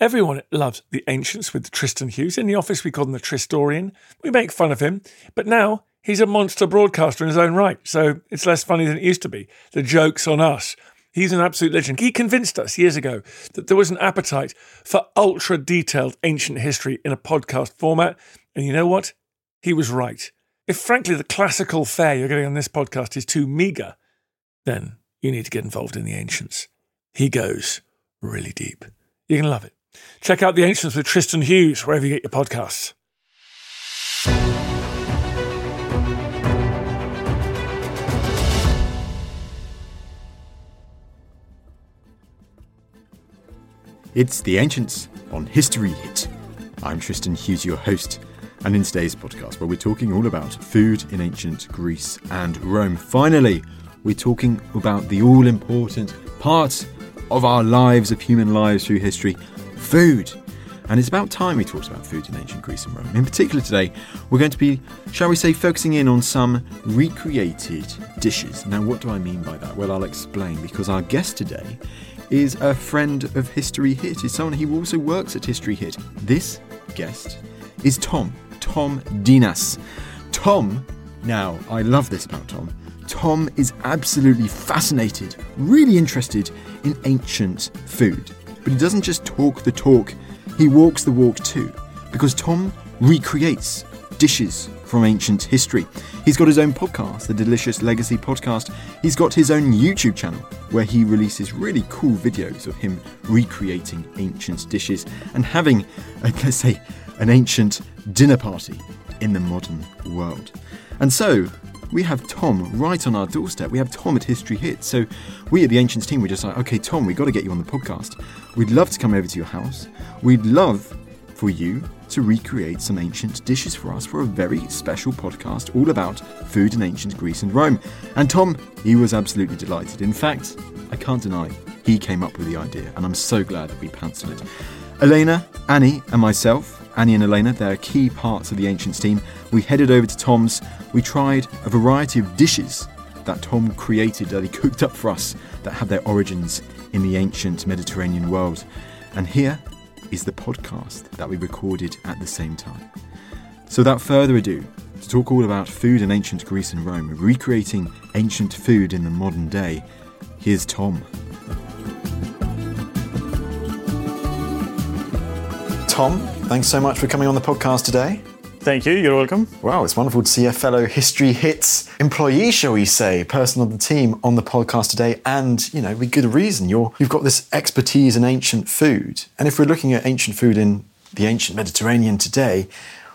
Everyone loves the ancients with Tristan Hughes. In the office, we call him the Tristorian. We make fun of him, but now he's a monster broadcaster in his own right, so it's less funny than it used to be. The joke's on us. He's an absolute legend. He convinced us years ago that there was an appetite for ultra detailed ancient history in a podcast format. And you know what? He was right. If, frankly, the classical fare you're getting on this podcast is too meagre, then you need to get involved in the ancients. He goes really deep. You're going to love it. Check out The Ancients with Tristan Hughes wherever you get your podcasts. It's The Ancients on History Hit. I'm Tristan Hughes, your host, and in today's podcast, where we're talking all about food in ancient Greece and Rome. Finally, we're talking about the all important part of our lives, of human lives through history food. And it's about time we talked about food in ancient Greece and Rome. In particular, today, we're going to be, shall we say, focusing in on some recreated dishes. Now, what do I mean by that? Well, I'll explain because our guest today is a friend of History Hit, is someone who also works at History Hit. This guest is Tom, Tom Ntinas. Tom, now, I love this about Tom. Tom is absolutely fascinated, really interested in ancient food. But he doesn't just talk the talk, he walks the walk too. Because Tom recreates dishes from ancient history. He's got his own podcast, the Delicious Legacy Podcast. He's got his own YouTube channel where he releases really cool videos of him recreating ancient dishes and having, let's say, an ancient dinner party in the modern world. And so, we have Tom right on our doorstep. We have Tom at History Hit. So we at the Ancients team, we're just like, okay, Tom, we've got to get you on the podcast. We'd love to come over to your house. We'd love for you to recreate some ancient dishes for us for a very special podcast all about food in ancient Greece and Rome. And Tom, he was absolutely delighted. In fact, I can't deny he came up with the idea, and I'm so glad that we penciled it. Elena, Annie, and myself, Annie and Elena, they're key parts of the Ancients team. We headed over to Tom's. We tried a variety of dishes that Tom created, that he cooked up for us, that have their origins in the ancient Mediterranean world. And here is the podcast that we recorded at the same time. So, without further ado, to talk all about food in ancient Greece and Rome, recreating ancient food in the modern day, here's Tom. Tom, thanks so much for coming on the podcast today. Thank you, you're welcome. Wow, it's wonderful to see a fellow History Hits employee, shall we say, person of the team on the podcast today, and you know, with good reason. You're you've got this expertise in ancient food, and if we're looking at ancient food in the ancient Mediterranean today,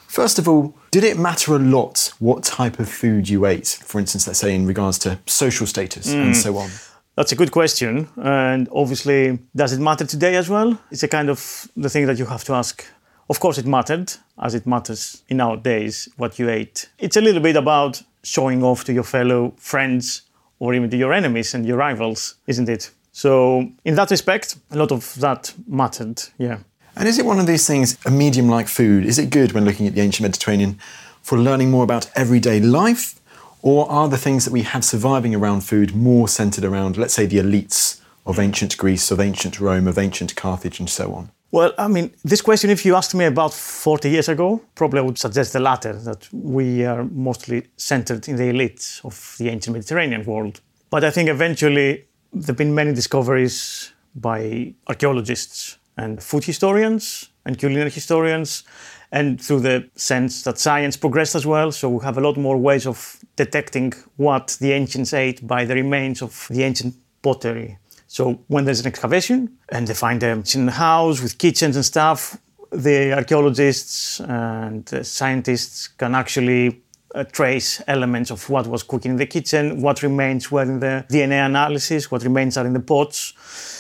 first of all, did it matter a lot what type of food you ate? For instance, let's say in regards to social status mm. and so on. That's a good question, and obviously, does it matter today as well? It's a kind of the thing that you have to ask of course, it mattered, as it matters in our days, what you ate. It's a little bit about showing off to your fellow friends or even to your enemies and your rivals, isn't it? So, in that respect, a lot of that mattered, yeah. And is it one of these things, a medium like food, is it good when looking at the ancient Mediterranean for learning more about everyday life? Or are the things that we have surviving around food more centered around, let's say, the elites of ancient Greece, of ancient Rome, of ancient Carthage, and so on? Well, I mean, this question, if you asked me about 40 years ago, probably I would suggest the latter, that we are mostly centered in the elites of the ancient Mediterranean world. But I think eventually There have been many discoveries by archaeologists and food historians and culinary historians, and through the sense that science progressed as well. So we have a lot more ways of detecting what the ancients ate by the remains of the ancient pottery. So when there's an excavation and they find a house with kitchens and stuff, the archaeologists and scientists can actually uh, trace elements of what was cooking in the kitchen, what remains were in the DNA analysis, what remains are in the pots.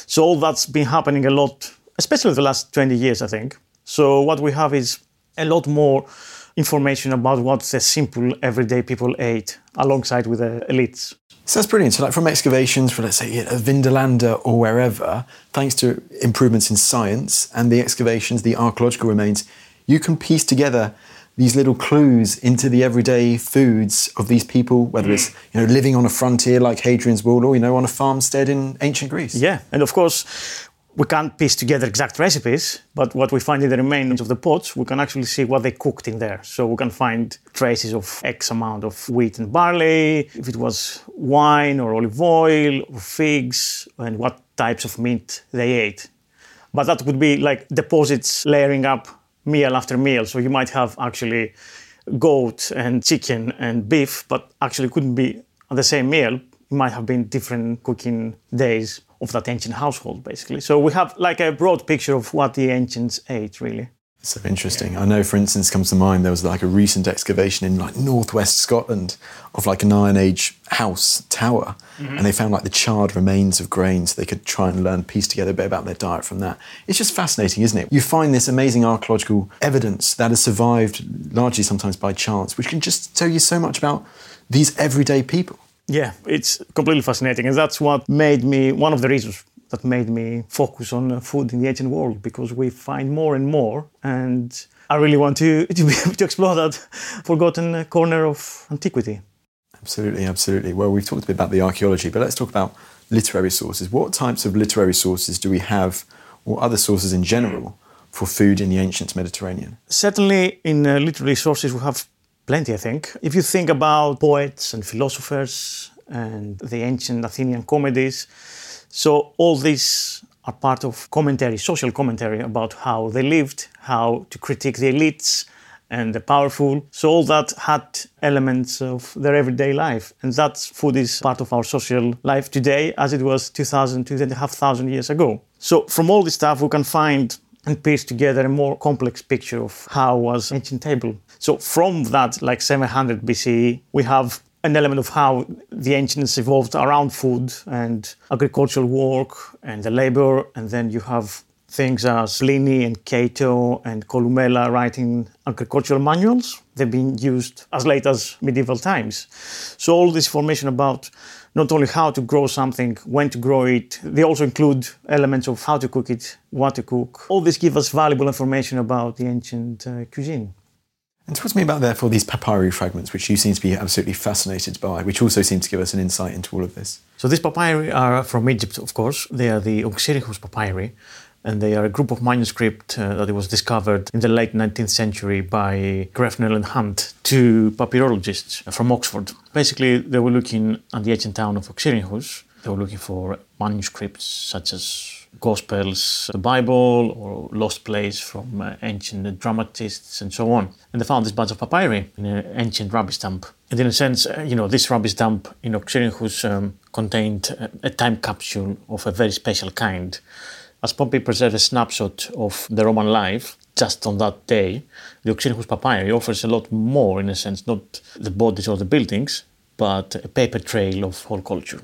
So all that's been happening a lot, especially the last 20 years, I think. So what we have is a lot more information about what the simple everyday people ate alongside with the elites. So that's brilliant. So, like from excavations for, let's say, a Vindolanda or wherever, thanks to improvements in science and the excavations, the archaeological remains, you can piece together these little clues into the everyday foods of these people, whether it's you know living on a frontier like Hadrian's Wall or you know on a farmstead in ancient Greece. Yeah, and of course we can't piece together exact recipes, but what we find in the remains of the pots, we can actually see what they cooked in there. So we can find traces of X amount of wheat and barley, if it was wine or olive oil or figs, and what types of meat they ate. But that would be like deposits layering up meal after meal. So you might have actually goat and chicken and beef, but actually couldn't be the same meal. It might have been different cooking days of that ancient household, basically. So we have like a broad picture of what the ancients ate, really. So interesting. Yeah. I know, for instance, comes to mind there was like a recent excavation in like northwest Scotland of like an Iron Age house tower, mm-hmm. and they found like the charred remains of grain, so they could try and learn piece together a bit about their diet from that. It's just fascinating, isn't it? You find this amazing archaeological evidence that has survived largely sometimes by chance, which can just tell you so much about these everyday people. Yeah, it's completely fascinating. And that's what made me, one of the reasons that made me focus on uh, food in the ancient world, because we find more and more. And I really want to, to be able to explore that forgotten corner of antiquity. Absolutely, absolutely. Well, we've talked a bit about the archaeology, but let's talk about literary sources. What types of literary sources do we have, or other sources in general, for food in the ancient Mediterranean? Certainly, in uh, literary sources, we have Plenty, I think. If you think about poets and philosophers and the ancient Athenian comedies, so all these are part of commentary, social commentary about how they lived, how to critique the elites and the powerful. So all that had elements of their everyday life. And that food is part of our social life today as it was 2,000, 2,500 years ago. So from all this stuff, we can find and piece together a more complex picture of how was ancient table. So from that, like 700 BCE, we have an element of how the ancients evolved around food and agricultural work and the labor, and then you have things as Pliny and Cato and Columella writing agricultural manuals. They've been used as late as medieval times. So all this information about not only how to grow something, when to grow it, they also include elements of how to cook it, what to cook. All this gives us valuable information about the ancient uh, cuisine. And talk to me about, therefore, these papyri fragments, which you seem to be absolutely fascinated by, which also seem to give us an insight into all of this. So these papyri are from Egypt, of course. They are the Oxyrhynchus papyri, and they are a group of manuscript uh, that was discovered in the late 19th century by Grenfell and Hunt, two papyrologists from Oxford. Basically, they were looking at the ancient town of Oxyrhynchus. They were looking for manuscripts such as Gospels, the Bible, or lost plays from uh, ancient dramatists, and so on. And they found this bunch of papyri in an ancient rubbish dump. And in a sense, uh, you know, this rubbish dump in Oxyrhynchus um, contained a, a time capsule of a very special kind. As Pompeii preserved a snapshot of the Roman life just on that day, the Oxyrhynchus papyri offers a lot more, in a sense, not the bodies or the buildings, but a paper trail of whole culture.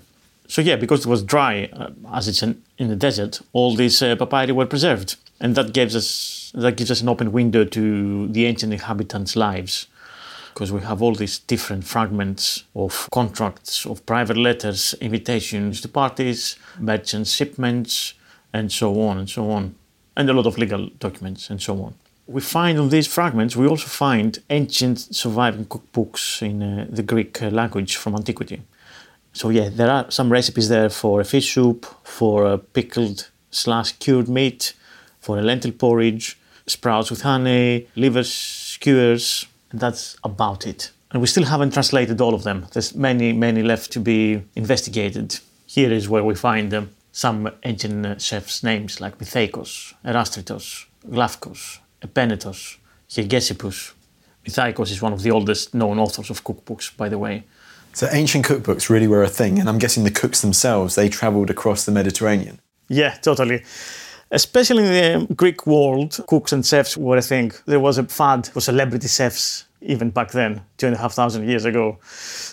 So yeah, because it was dry, uh, as it's in, in, the desert, all these uh, papyri were preserved, and that gives us that gives us an open window to the ancient inhabitants' lives, because we have all these different fragments of contracts, of private letters, invitations to parties, merchant shipments, and so on and so on, and a lot of legal documents and so on. We find on these fragments, we also find ancient surviving cookbooks in uh, the Greek uh, language from antiquity. So yeah, there are some recipes there for a fish soup, for a pickled slash cured meat, for a lentil porridge, sprouts with honey, liver skewers, that's about it. And we still haven't translated all of them. There's many, many left to be investigated. Here is where we find um, some ancient uh, chefs' names like Mytheikos, Erastritos, Glafkos, Epenetos, Hegesippus. Mytheikos is one of the oldest known authors of cookbooks, by the way. So ancient cookbooks really were a thing, and I'm guessing the cooks themselves they travelled across the Mediterranean. Yeah, totally. Especially in the Greek world, cooks and chefs were a thing. There was a fad for celebrity chefs even back then, two and a half thousand years ago.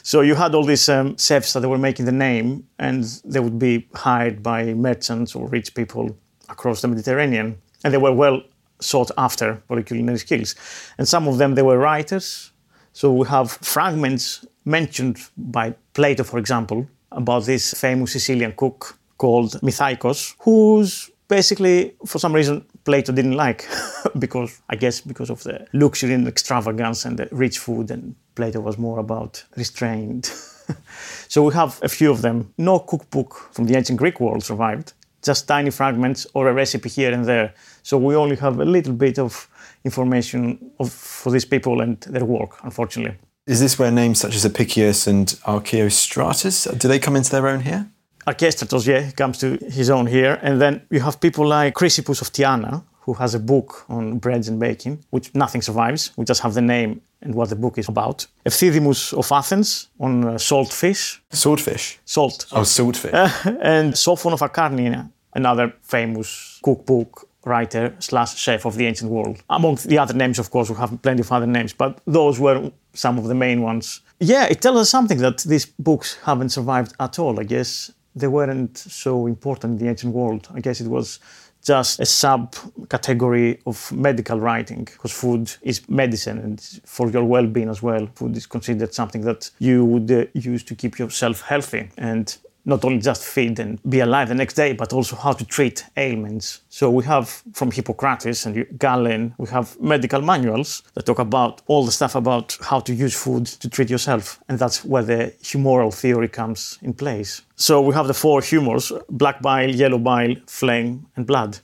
So you had all these um, chefs that they were making the name, and they would be hired by merchants or rich people across the Mediterranean, and they were well sought after for their culinary skills. And some of them they were writers. So we have fragments mentioned by Plato, for example, about this famous Sicilian cook called Mytheikos, who's basically, for some reason, Plato didn't like, because I guess because of the luxury and extravagance and the rich food, and Plato was more about restraint. so we have a few of them. No cookbook from the ancient Greek world survived, just tiny fragments or a recipe here and there. So we only have a little bit of information of, for these people and their work, unfortunately. Is this where names such as Apicius and Archeostratus do they come into their own here? Archestratos, yeah, comes to his own here. And then you have people like Chrysippus of Tyana, who has a book on breads and baking, which nothing survives. We just have the name and what the book is about. Euthydemus of Athens on uh, salt fish. Swordfish? Salt. Oh, swordfish. and Sophon of Acarnania, another famous cookbook writer slash chef of the ancient world. Among the other names, of course, we have plenty of other names, but those were some of the main ones. Yeah, it tells us something that these books haven't survived at all. I guess they weren't so important in the ancient world. I guess it was just a subcategory of medical writing because food is medicine and for your well-being as well food is considered something that you would uh, use to keep yourself healthy and not only just feed and be alive the next day, but also how to treat ailments. So we have from Hippocrates and Galen, we have medical manuals that talk about all the stuff about how to use food to treat yourself. And that's where the humoral theory comes in place. So we have the four humors, black bile, yellow bile, phlegm, and blood,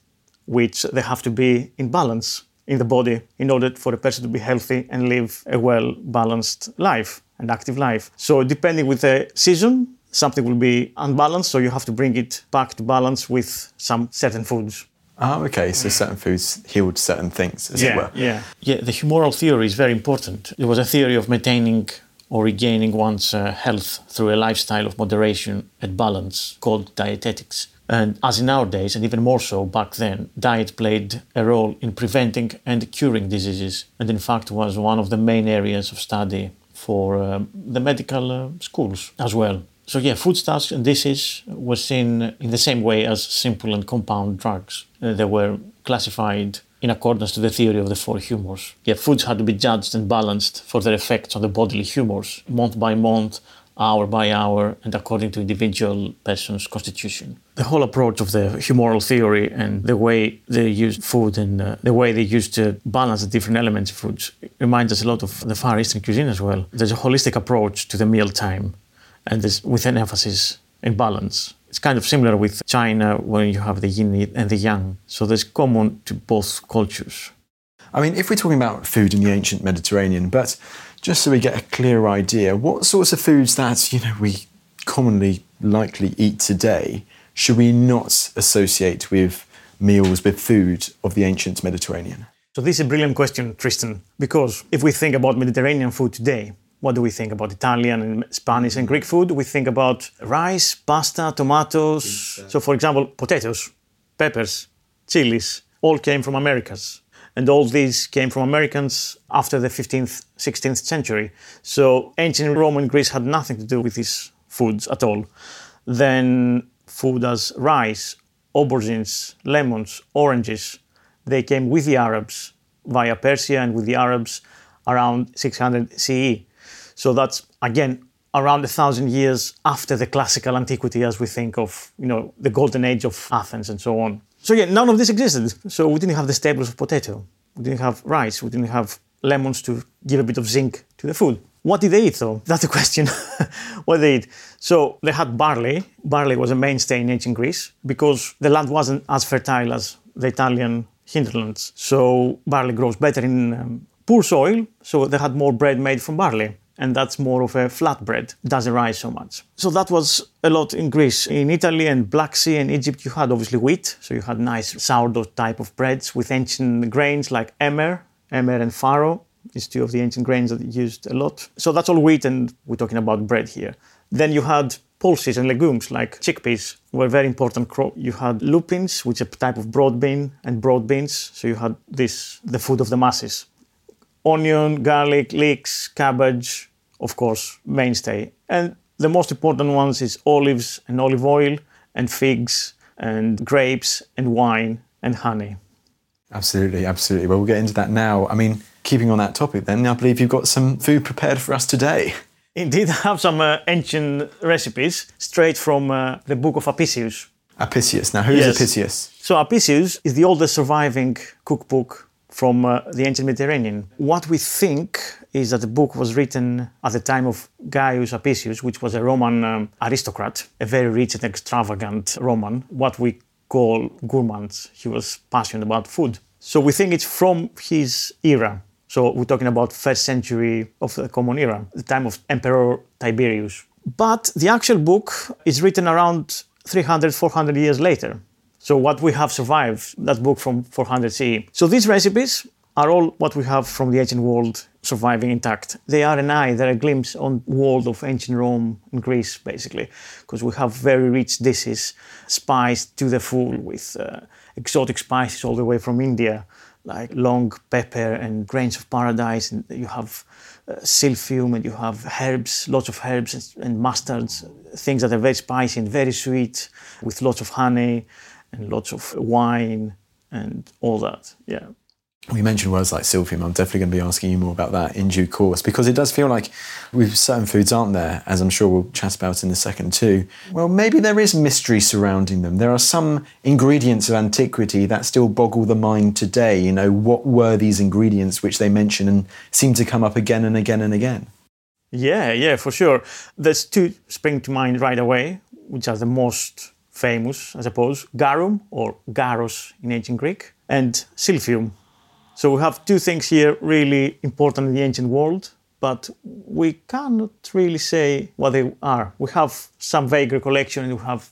which they have to be in balance in the body in order for a person to be healthy and live a well balanced life and active life. So depending with the season, something will be unbalanced, so you have to bring it back to balance with some certain foods. Oh, okay. So certain foods healed certain things, as yeah, it were. Yeah, yeah. The humoral theory is very important. It was a theory of maintaining or regaining one's uh, health through a lifestyle of moderation and balance called dietetics. And as in our days, and even more so back then, diet played a role in preventing and curing diseases, and in fact was one of the main areas of study for um, the medical uh, schools as well. So yeah, foodstuffs and dishes were seen in the same way as simple and compound drugs. Uh, they were classified in accordance to the theory of the four humors. Yeah, foods had to be judged and balanced for their effects on the bodily humors, month by month, hour by hour, and according to individual person's constitution. The whole approach of the humoral theory and the way they used food and uh, the way they used to balance the different elements of foods reminds us a lot of the Far Eastern cuisine as well. There's a holistic approach to the mealtime and this with an emphasis in balance. It's kind of similar with China where you have the yin and the yang. So there's common to both cultures. I mean, if we're talking about food in the ancient Mediterranean, but just so we get a clear idea, what sorts of foods that you know we commonly likely eat today should we not associate with meals with food of the ancient Mediterranean? So this is a brilliant question, Tristan, because if we think about Mediterranean food today, what do we think about Italian and Spanish and Greek food? We think about rice, pasta, tomatoes. So, for example, potatoes, peppers, chilies, all came from Americas. And all these came from Americans after the 15th, 16th century. So, ancient Roman Greece had nothing to do with these foods at all. Then, food as rice, aubergines, lemons, oranges, they came with the Arabs via Persia and with the Arabs around 600 CE. So that's again around a thousand years after the classical antiquity as we think of, you know, the golden age of Athens and so on. So yeah, none of this existed. So we didn't have the staples of potato. We didn't have rice. We didn't have lemons to give a bit of zinc to the food. What did they eat though? That's the question. what did they eat? So they had barley. Barley was a mainstay in ancient Greece because the land wasn't as fertile as the Italian hinterlands. So barley grows better in um, poor soil. So they had more bread made from barley. And that's more of a flat bread, doesn't rise so much. So that was a lot in Greece. In Italy and Black Sea and Egypt, you had obviously wheat, so you had nice sourdough type of breads with ancient grains like emmer, emmer and farro is two of the ancient grains that used a lot. So that's all wheat, and we're talking about bread here. Then you had pulses and legumes like chickpeas were very important crop. You had lupins, which is a type of broad bean, and broad beans. So you had this, the food of the masses. Onion, garlic, leeks, cabbage, of course, mainstay. And the most important ones is olives and olive oil, and figs, and grapes, and wine, and honey. Absolutely, absolutely. Well, we'll get into that now. I mean, keeping on that topic, then, I believe you've got some food prepared for us today. Indeed, I have some uh, ancient recipes straight from uh, the book of Apicius. Apicius. Now, who's Yes. Apicius? So, Apicius is the oldest surviving cookbook from uh, the ancient Mediterranean. What we think is that the book was written at the time of Gaius Apicius, which was a Roman um, aristocrat, a very rich and extravagant Roman, what we call gourmands. He was passionate about food. So, we think it's from his era. So we're talking about first century of the Common Era, the time of Emperor Tiberius. But the actual book is written around 300, 400 years later. So what we have survived, that book from 400 CE. So these recipes are all what we have from the ancient world surviving intact. They are an eye, they're a glimpse on world of ancient Rome and Greece, basically, because we have very rich dishes, spiced to the full with uh, exotic spices all the way from India like long pepper and grains of paradise, and you have uh, silphium and you have herbs, lots of herbs and, and mustards, things that are very spicy and very sweet, with lots of honey and lots of wine and all that. Yeah. We mentioned words like silphium. I'm definitely going to be asking you more about that in due course because it does feel like with certain foods aren't there, as I'm sure we'll chat about in a second too. Well, maybe there is mystery surrounding them. There are some ingredients of antiquity that still boggle the mind today. You know, what were these ingredients which they mention and seem to come up again and again and again? Yeah, yeah, for sure. There's two spring to mind right away, which are the most famous, I suppose garum or garos in ancient Greek, and silphium. So we have two things here really important in the ancient world, but we cannot really say what they are. We have some vague recollection, and we have,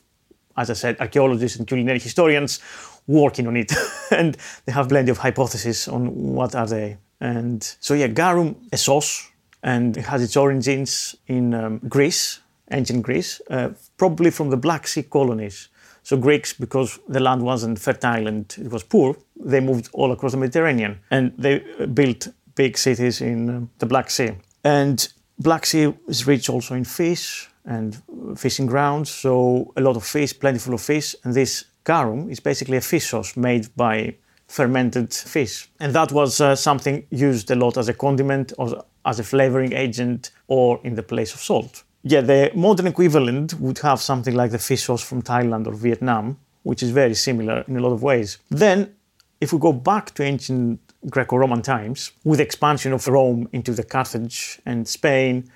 as I said, archaeologists and culinary historians working on it, and they have plenty of hypotheses on what are they. And so yeah, garum, a sauce, and it has its origins in um, Greece, ancient Greece, uh, probably from the Black Sea colonies. So Greeks, because the land wasn't fertile and it was poor, they moved all across the Mediterranean and they uh, built big cities in um, the Black Sea. And Black Sea is rich also in fish and fishing grounds, so a lot of fish, plentiful of fish. And this garum is basically a fish sauce made by fermented fish. And that was uh, something used a lot as a condiment or as a flavoring agent or in the place of salt. Yeah, the modern equivalent would have something like the fish sauce from Thailand or Vietnam, which is very similar in a lot of ways. Then, if we go back to ancient Greco Roman times, with the expansion of Rome into the Carthage and Spain,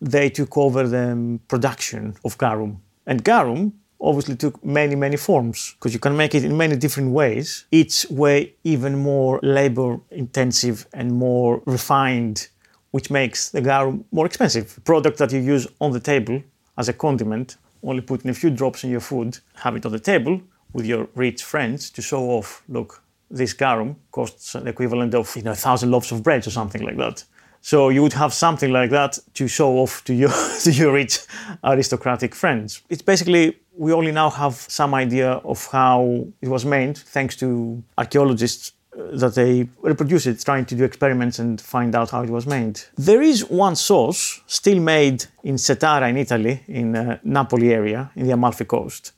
they took over the production of garum. And garum obviously took many, many forms because you can make it in many different ways, each way even more labor intensive and more refined which makes the garum more expensive. Product that you use on the table as a condiment, only putting a few drops in your food, have it on the table with your rich friends to show off, look, this garum costs the equivalent of you know, a thousand loaves of bread or something like that. So you would have something like that to show off to your to your rich aristocratic friends. It's basically we only now have some idea of how it was made thanks to archaeologists that they reproduce it, trying to do experiments and find out how it was made. There is one sauce still made in Cetara in Italy, in uh, Napoli area, in the Amalfi Coast,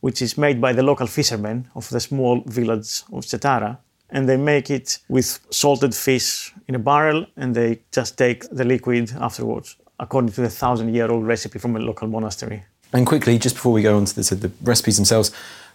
which is made by the local fishermen of the small village of Cetara. And they make it with salted fish in a barrel and they just take the liquid afterwards, according to the thousand year old recipe from a local monastery. And quickly, just before we go on to the, to the recipes themselves,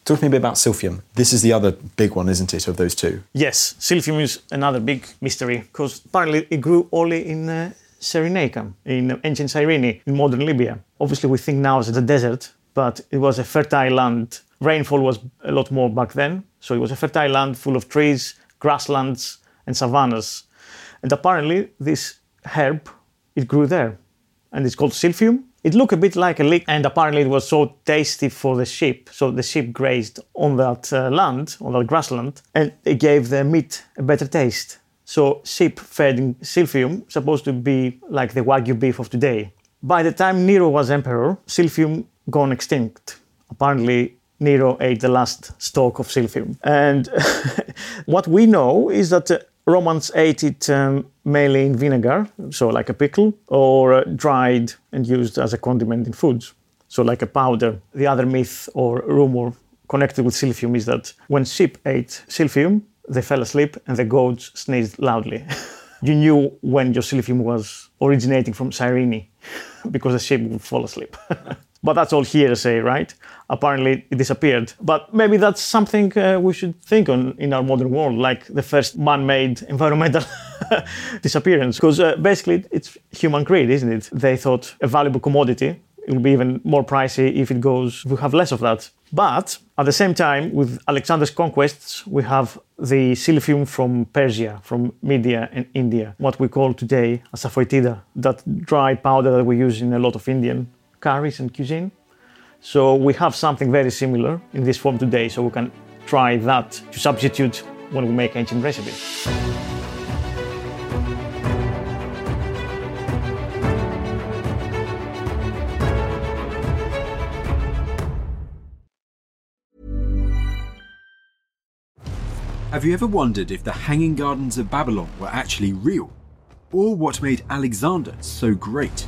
Talk to me a bit about silphium. This is the other big one, isn't it, of those two? Yes, silphium is another big mystery because apparently it grew only in uh, Cyrenaica, in ancient Cyrene, in modern Libya. Obviously, we think now it's a desert, but it was a fertile land. Rainfall was a lot more back then, so it was a fertile land full of trees, grasslands, and savannas. And apparently, this herb it grew there. And it's called silphium. It looked a bit like a leek, and apparently it was so tasty for the sheep. So the sheep grazed on that uh, land, on that grassland, and it gave the meat a better taste. So sheep fed in silphium supposed to be like the wagyu beef of today. By the time Nero was emperor, silphium gone extinct. Apparently, Nero ate the last stalk of silphium. And what we know is that uh, Romans ate it um, mainly in vinegar, so like a pickle, or uh, dried and used as a condiment in foods, so like a powder. The other myth or rumor connected with silphium is that when sheep ate silphium, they fell asleep and the goats sneezed loudly. you knew when your silphium was originating from Cyrene because the sheep would fall asleep. but that's all hearsay, right? Apparently it disappeared. But maybe that's something uh, we should think on in our modern world, like the first man-made environmental disappearance. Because uh, basically it's human greed, isn't it? They thought a valuable commodity it will be even more pricey if it goes, we have less of that. But at the same time, with Alexander's conquests, we have the silphium from Persia, from Media and India, what we call today asafoetida, that dry powder that we use in a lot of Indian curries and cuisine. So we have something very similar in this form today, so we can try that to substitute when we make ancient recipes. Have you ever wondered if the Hanging Gardens of Babylon were actually real? Or what made Alexander so great?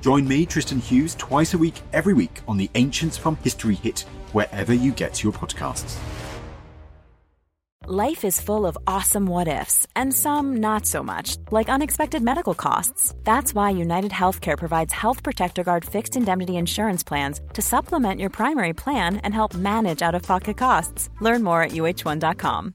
Join me, Tristan Hughes, twice a week, every week on the Ancients from History Hit, wherever you get your podcasts. Life is full of awesome what ifs, and some not so much, like unexpected medical costs. That's why United Healthcare provides Health Protector Guard fixed indemnity insurance plans to supplement your primary plan and help manage out of pocket costs. Learn more at uh1.com.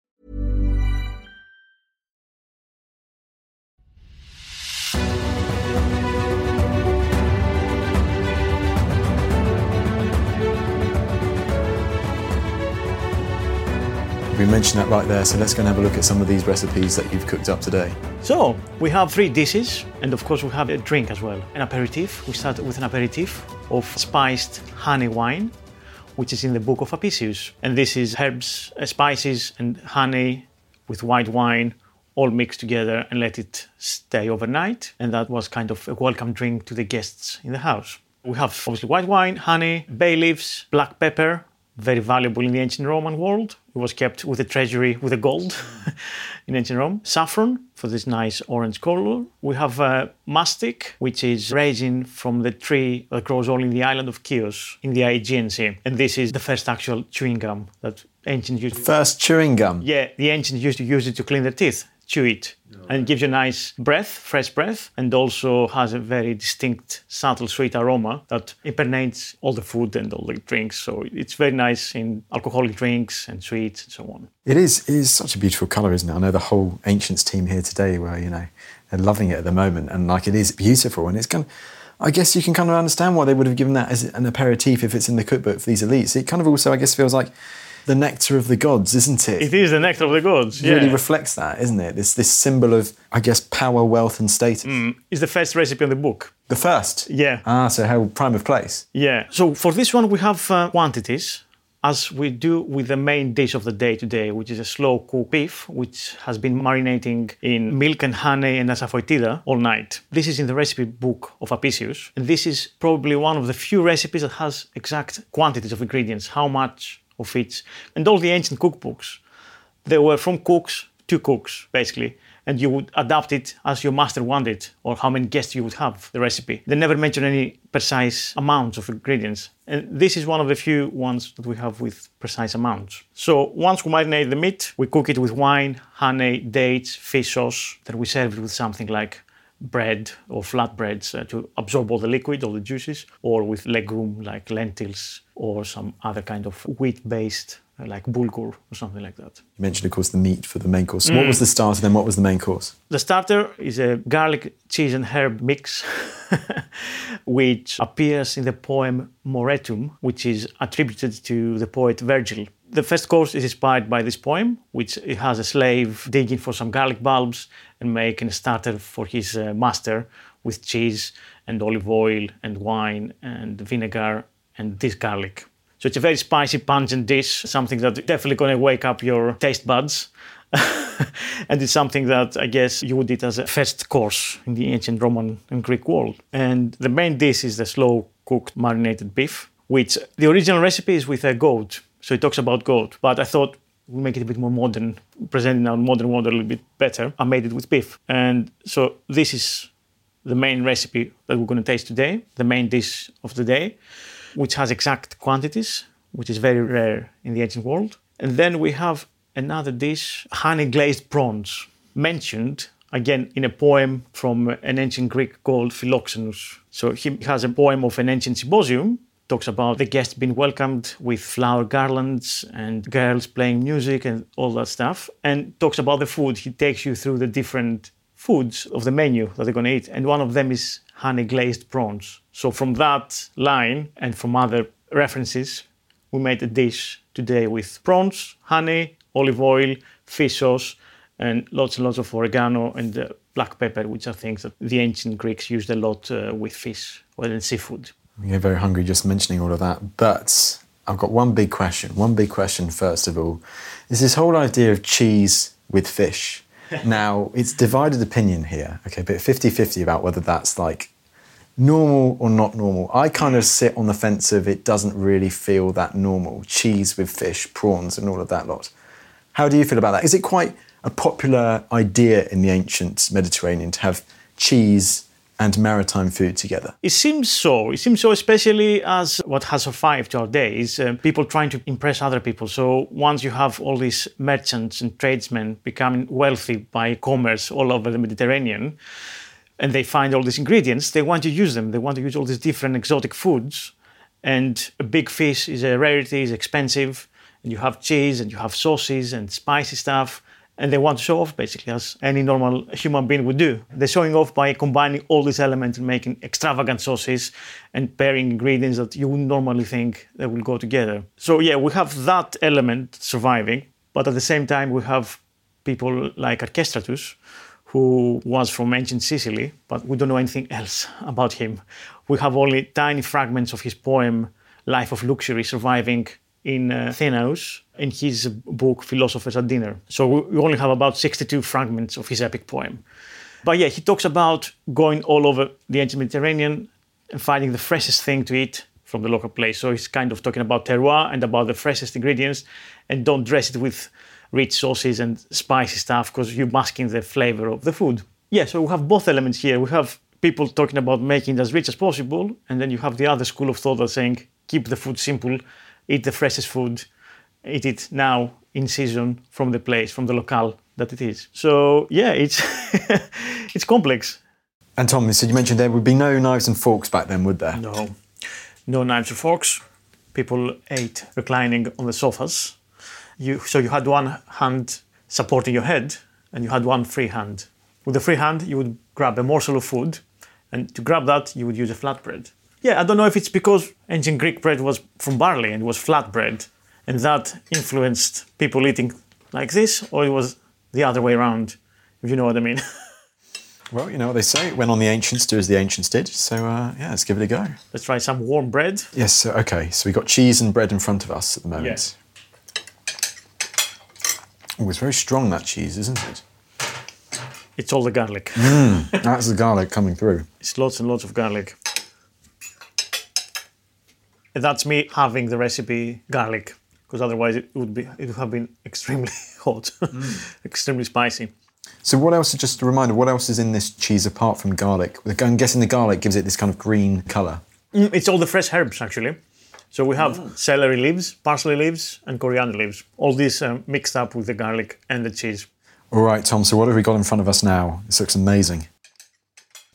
Mentioned that right there, so let's go and have a look at some of these recipes that you've cooked up today. So we have three dishes, and of course we have a drink as well. An aperitif. We start with an aperitif of spiced honey wine, which is in the book of Apicius. And this is herbs, uh, spices, and honey with white wine all mixed together and let it stay overnight. And that was kind of a welcome drink to the guests in the house. We have obviously white wine, honey, bay leaves, black pepper, very valuable in the ancient Roman world. It was kept with the treasury with the gold in ancient Rome. Saffron for this nice orange color. We have uh, mastic, which is resin from the tree that grows only in the island of Chios in the Aegean Sea. And this is the first actual chewing gum that ancients used. First chewing gum. Yeah, the ancients used to use it to clean their teeth, chew it. And it gives you a nice breath, fresh breath, and also has a very distinct, subtle, sweet aroma that impregnates all the food and all the drinks. So it's very nice in alcoholic drinks and sweets and so on. It is. It is such a beautiful colour, isn't it? I know the whole ancients team here today were, you know, they're loving it at the moment, and like it is beautiful, and it's kind. Of, I guess you can kind of understand why they would have given that as an aperitif if it's in the cookbook for these elites. It kind of also, I guess, feels like the nectar of the gods, isn't it? It is the nectar of the gods. It really reflects that, isn't it? This this symbol of, I guess, power, wealth, and status. Mm, it's the first recipe in the book. The first. Yeah. Ah, so how prime of place. Yeah. So for this one, we have uh, quantities. as we do with the main dish of the day today, which is a slow cooked beef, which has been marinating in milk and honey and asafoetida all night. This is in the recipe book of Apicius, and this is probably one of the few recipes that has exact quantities of ingredients, how much And all the ancient cookbooks, they were from cooks to cooks, basically. And you would adapt it as your master wanted or how many guests you would have the recipe. They never mention any precise amounts of ingredients. And this is one of the few ones that we have with precise amounts. So once we marinate the meat we cook it with wine honey dates fish sauce then we serve it with something like bread or flatbreads uh, to absorb all the liquid all the juices or with legume like lentils or some other kind of wheat based like bulgur or something like that. You mentioned, of course, the meat for the main course. So mm. What was the starter, then what was the main course? The starter is a garlic, cheese, and herb mix, which appears in the poem Moretum, which is attributed to the poet Virgil. The first course is inspired by this poem, which has a slave digging for some garlic bulbs and making a starter for his uh, master with cheese and olive oil and wine and vinegar and this garlic. So it's a very spicy, pungent dish, something that definitely going to wake up your taste buds. and it's something that I guess you would eat as a first course in the ancient Roman and Greek world. And the main dish is the slow cooked marinated beef, which the original recipe is with a goat. So it talks about goat, but I thought we'll make it a bit more modern, presenting our modern world a little bit better. I made it with beef. And so this is the main recipe that we're going to taste today, the main dish of the day which has exact quantities, which is very rare in the ancient world. And then we have another dish, honey glazed prawns, mentioned again in a poem from an ancient Greek called Philoxenus. So he has a poem of an ancient symposium, talks about the guests being welcomed with flower garlands and girls playing music and all that stuff, and talks about the food. He takes you through the different foods of the menu that they're going to eat, and one of them is honey glazed prawns. So, from that line and from other references, we made a dish today with prawns, honey, olive oil, fish sauce, and lots and lots of oregano and uh, black pepper, which are things that the ancient Greeks used a lot uh, with fish or in seafood. You're very hungry just mentioning all of that. But I've got one big question. One big question, first of all, is this whole idea of cheese with fish. now, it's divided opinion here, okay, but 50 50 about whether that's like normal or not normal. I kind of sit on the fence of it doesn't really feel that normal. Cheese with fish, prawns, and all of that lot. How do you feel about that? Is it quite a popular idea in the ancient Mediterranean to have cheese and maritime food together? It seems so. It seems so, especially as what has survived to our days, uh, people trying to impress other people. So once you have all these merchants and tradesmen becoming wealthy by commerce all over the Mediterranean, and they find all these ingredients, they want to use them. They want to use all these different exotic foods. And a big fish is a rarity, is expensive. And you have cheese and you have sauces and spicy stuff. And they want to show off basically, as any normal human being would do. They're showing off by combining all these elements and making extravagant sauces and pairing ingredients that you wouldn't normally think they will go together. So, yeah, we have that element surviving. But at the same time, we have people like Archestratus who was from ancient Sicily, but we don't know anything else about him. We have only tiny fragments of his poem, Life of Luxury, surviving in uh, in his book Philosophers at Dinner. So we only have about 62 fragments of his epic poem. But yeah, he talks about going all over the ancient Mediterranean and finding the freshest thing to eat from the local place. So he's kind of talking about terroir and about the freshest ingredients and don't dress it with rich sauces and spicy stuff because you're masking the flavor of the food. Yeah, so we have both elements here. We have people talking about making it as rich as possible, and then you have the other school of thought that's saying keep the food simple, eat the freshest food, eat it now in season from the place, from the locale that it is. So yeah, it's it's complex. And Tom, so you mentioned there would be no knives and forks back then, would there? No, no knives or forks. People ate reclining on the sofas you, so you had one hand supporting your head and you had one free hand. With the free hand, you would grab a morsel of food, and to grab that, you would use a flatbread. Yeah, I don't know if it's because ancient Greek bread was from barley and it was flatbread, and that influenced people eating like this, or it was the other way around, if you know what I mean. Well, you know what they say. When on the ancients, do as the ancients did. So uh, yeah, let's give it a go. Let's try some warm bread. Yes. So, okay. So we got cheese and bread in front of us at the moment. Yes. Oh, it's very strong that cheese, isn't it? It's all the garlic. That's the garlic coming through. It's lots and lots of garlic. And that's me having the recipe garlic, because otherwise it would be it would have been extremely hot, extremely spicy. So what else? Just a reminder. What else is in this cheese apart from garlic? I'm guessing the garlic gives it this kind of green colour. Mm, It's all the fresh herbs actually. So we have celery leaves, parsley leaves, and coriander leaves. All these um, mixed up with the garlic and the cheese. All right, Tom. So what have we got in front of us now? This looks amazing.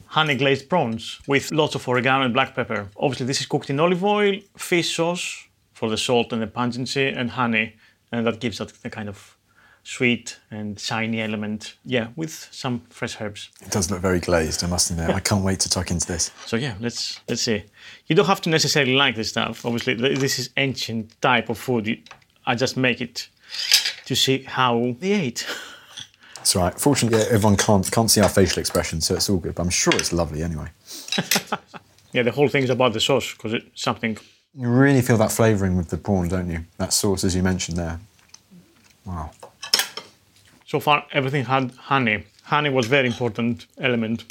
honey glazed prawns with lots of oregano and black pepper. Obviously, this is cooked in olive oil, fish sauce for the salt and the pungency, and honey, and that gives that the kind of sweet and shiny element. Yeah, with some fresh herbs. It does look very glazed. I must admit. I can't wait to tuck into this. So yeah, let's let's see. You don't have to necessarily like this stuff. Obviously, this is ancient type of food. You- I just make it to see how they ate. It's all right. Fortunately, everyone can't can't see our facial expression, so it's all good. But I'm sure it's lovely anyway. Yeah, the whole thing is about the sauce because it's something. You really feel that flavouring with the prawn, don't you? That sauce, as you mentioned there. Wow. So far, everything had honey. Honey was very important element,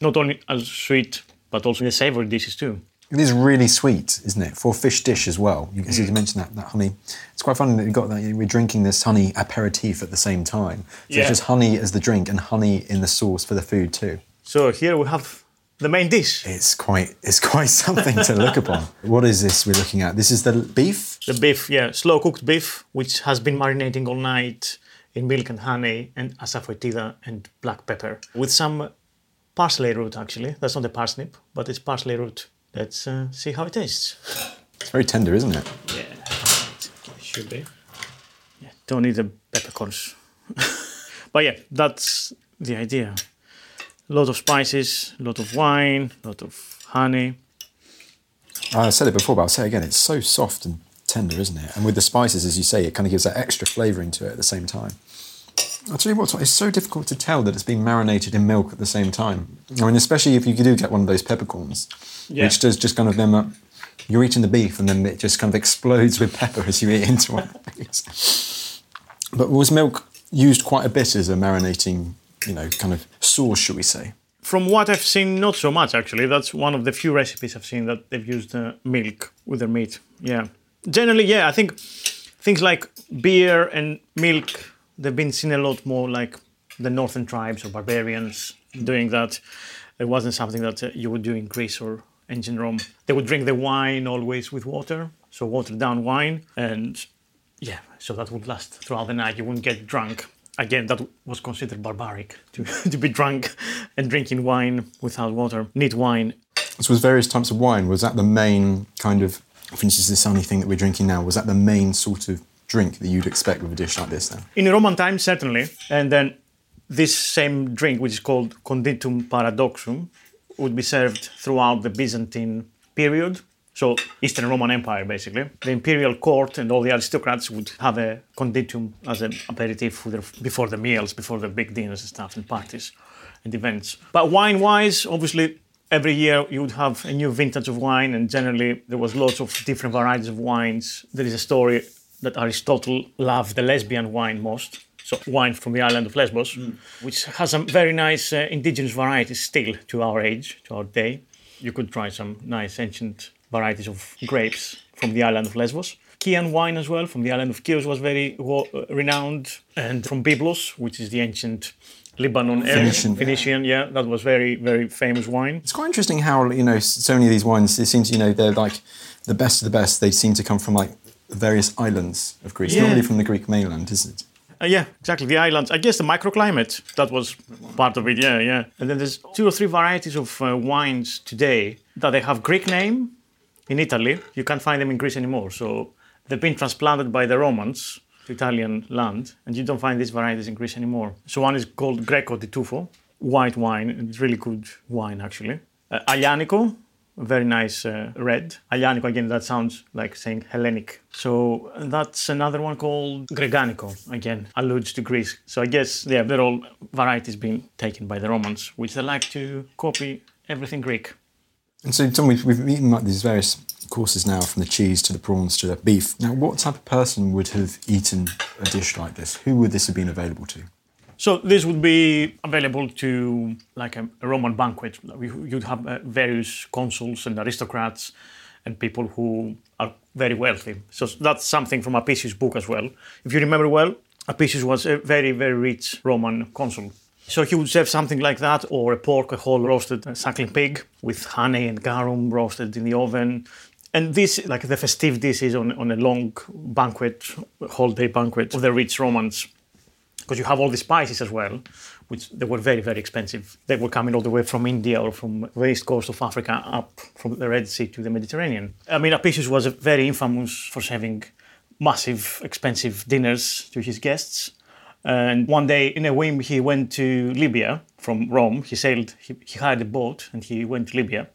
not only as sweet but also in the savory dishes too. It is really sweet, isn't it? For a fish dish as well. You, you mm. mentioned that, that honey. It's quite funny that you got that. We're drinking this honey aperitif at the same time. So Yeah. it's just honey as the drink and honey in the sauce for the food too. So here we have the main dish, It's quite it's quite something to look upon. What is this we're looking at? This is the beef. the beef, yeah, slow cooked beef, which has been marinating all night in milk and honey and asafoetida and black pepper with some parsley root. Actually, that's not a parsnip, but it's parsley root. Let's uh, see how it tastes. It's very tender, isn't it? Yeah, it should be. Yeah, don't need the peppercorns. but yeah, that's the idea. A lot of spices, a lot of wine, a lot of honey. I said it before, but I'll say it again. It's so soft and tender, isn't it? And with the spices, as you say, it kind of gives that extra flavouring to it at the same time. I'll tell you what, it's so difficult to tell that it's been marinated in milk at the same time. I mean, especially if you do get one of those peppercorns, Yeah. which does just kind of then, uh, you're eating the beef and then it just kind of explodes with pepper as you eat into it. but was milk used quite a bit as a marinating, you know, kind of sauce, should we say? From what I've seen, not so much actually. That's one of the few recipes I've seen that they've used uh, milk with their meat. Yeah. Generally, yeah, I think things like beer and milk, they've been seen a lot more like the northern tribes or barbarians doing that. It wasn't something that uh, you would do in Greece or ancient Rome. They would drink the wine always with water, so watered down wine, and yeah, so that would last throughout the night. You wouldn't get drunk. Again, that was considered barbaric to, to be drunk and drinking wine without water. Neat wine. So was various types of wine. Was that the main kind of, for instance, this honey thing that we're drinking now, was that the main sort of drink that you'd expect with a dish like this then? In Roman times, certainly. And then this same drink, which is called conditum paradoxum, would be served throughout the Byzantine period. So, Eastern Roman Empire, basically. The imperial court and all the aristocrats would have a conditum as an aperitif before the meals, before the big dinners and stuff, and parties and events. But wine wise, obviously, every year you would have a new vintage of wine, and generally there was lots of different varieties of wines. There is a story that Aristotle loved the lesbian wine most. So wine from the island of Lesbos, which has some very nice uh, indigenous varieties still to our age, to our day. You could try some nice ancient varieties of grapes from the island of Lesbos. Chian wine as well from the island of Chios was very wo- uh, renowned, and from Byblos, which is the ancient Lebanon Phoenician. Phoenician, yeah, that was very very famous wine. It's quite interesting how, you know, so many of these wines, it seems, you know, they're like the best of the best. They seem to come from like various islands of Greece, Yeah. normally from the Greek mainland, isn't it? Uh, yeah, exactly. The islands. I guess the microclimate that was part of it. Yeah, yeah. And then there's two or three varieties of uh, wines today that they have Greek name in Italy. You can't find them in Greece anymore. So they've been transplanted by the Romans to Italian land, and you don't find these varieties in Greece anymore. So one is called Greco di Tufo, white wine, it's really good wine actually. Uh, Aglianico, very nice uh, red. Aglianico, again, that sounds like saying Hellenic. So that's another one called Grecanico, again, alludes to Greece. So I guess, yeah, they're all varieties being taken by the Romans, which they like to copy everything Greek. And so, Tom, we've, we've eaten like these various courses now, from the cheese to the prawns to the beef. Now, what type of person would have eaten a dish like this? Who would this have been available to? So this would be available to like a, a Roman banquet. You'd have uh, various consuls and aristocrats and people who are very wealthy. So that's something from Apicius' book as well. If you remember well, Apicius was a very, very rich Roman consul. So he would serve something like that, or a pork, a whole roasted suckling pig with honey and garum roasted in the oven. And this, like the festive dishes on, on a long banquet, whole day banquet of the rich Romans because you have all the spices as well, which they were very, very expensive. They were coming all the way from India or from the east coast of Africa up from the Red Sea to the Mediterranean. I mean, Apicius was very infamous for serving massive, expensive dinners to his guests. And one day, in a whim, he went to Libya from Rome. He sailed, he, he hired a boat and he went to Libya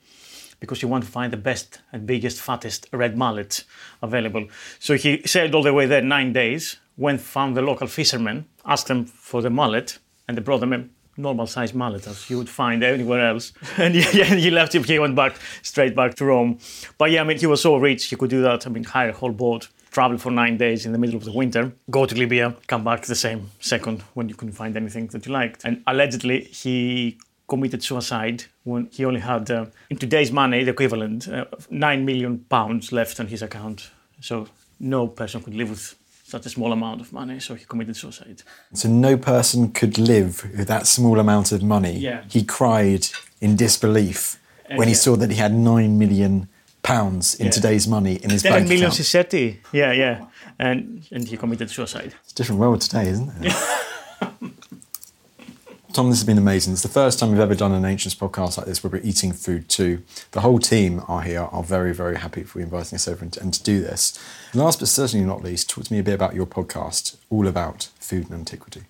because he wanted to find the best and biggest, fattest red mullet available. So he sailed all the way there nine days, went, found the local fishermen, asked them for the mullet, and they brought them a normal sized mullet as you would find anywhere else. And yeah, he left him, he went back, straight back to Rome. But yeah, I mean, he was so rich, he could do that. I mean, hire a whole boat, travel for nine days in the middle of the winter, go to Libya, come back the same second when you couldn't find anything that you liked. And allegedly, he committed suicide when he only had, uh, in today's money, the equivalent, uh, nine million pounds left on his account. So no person could live with such a small amount of money, so he committed suicide. So no person could live with that small amount of money. Yeah. He cried in disbelief when he yeah. saw that he had nine million pounds in Yeah. today's money in his Ten bank million account. sestertii. Yeah, yeah. And and he committed suicide. It's a different world today, isn't it? Tom, this has been amazing. It's the first time we've ever done an Ancients podcast like this where we're eating food too. The whole team are here, are very, very happy for you inviting us over and to, and to do this. And Last but certainly not least, talk to me a bit about your podcast, all about food and antiquity.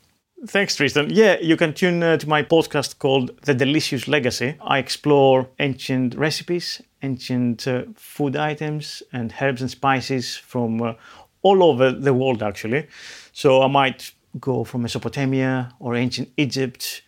Thanks, Tristan. Yeah, you can tune uh, to my podcast called The Delicious Legacy. I explore ancient recipes, ancient uh, food items, and herbs and spices from uh, all over the world, actually. So I might go from Mesopotamia or ancient Egypt,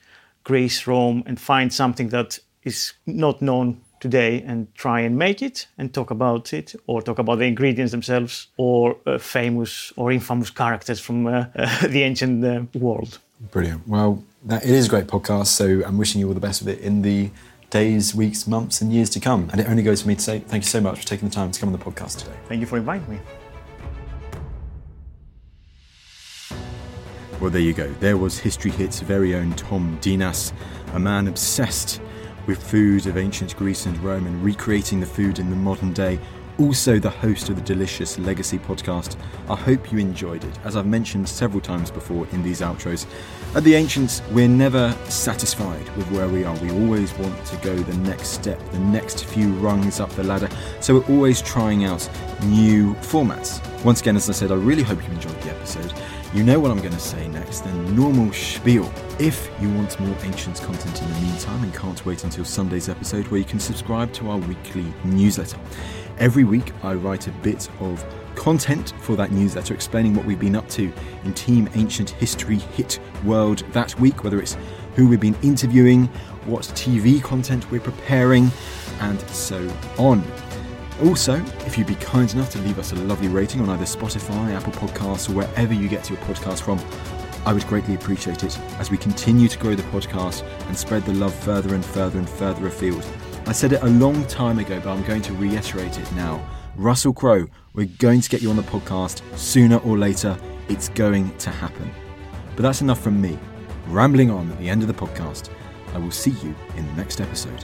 Greece, Rome, and find something that is not known today and try and make it and talk about it or talk about the ingredients themselves or uh, famous or infamous characters from uh, uh, the ancient uh, world. Brilliant. Well, that, it is a great podcast, so I'm wishing you all the best with it in the days, weeks, months, and years to come. And it only goes for me to say thank you so much for taking the time to come on the podcast today. Thank you for inviting me. Well, there you go. There was History Hit's very own Tom Ntinas, a man obsessed with food of ancient Greece and Rome and recreating the food in the modern day. Also, the host of the Delicious Legacy podcast. I hope you enjoyed it. As I've mentioned several times before in these outros, at the Ancients, we're never satisfied with where we are. We always want to go the next step, the next few rungs up the ladder. So we're always trying out new formats. Once again, as I said, I really hope you enjoyed the episode. You know what I'm going to say next, the normal spiel. If you want more Ancients content in the meantime and can't wait until Sunday's episode where you can subscribe to our weekly newsletter. Every week I write a bit of content for that newsletter explaining what we've been up to in Team Ancient History Hit World that week, whether it's who we've been interviewing, what TV content we're preparing, and so on. Also, if you'd be kind enough to leave us a lovely rating on either Spotify, Apple Podcasts, or wherever you get your podcast from, I would greatly appreciate it as we continue to grow the podcast and spread the love further and further and further afield. I said it a long time ago, but I'm going to reiterate it now. Russell Crowe, we're going to get you on the podcast sooner or later. It's going to happen. But that's enough from me. Rambling on at the end of the podcast. I will see you in the next episode.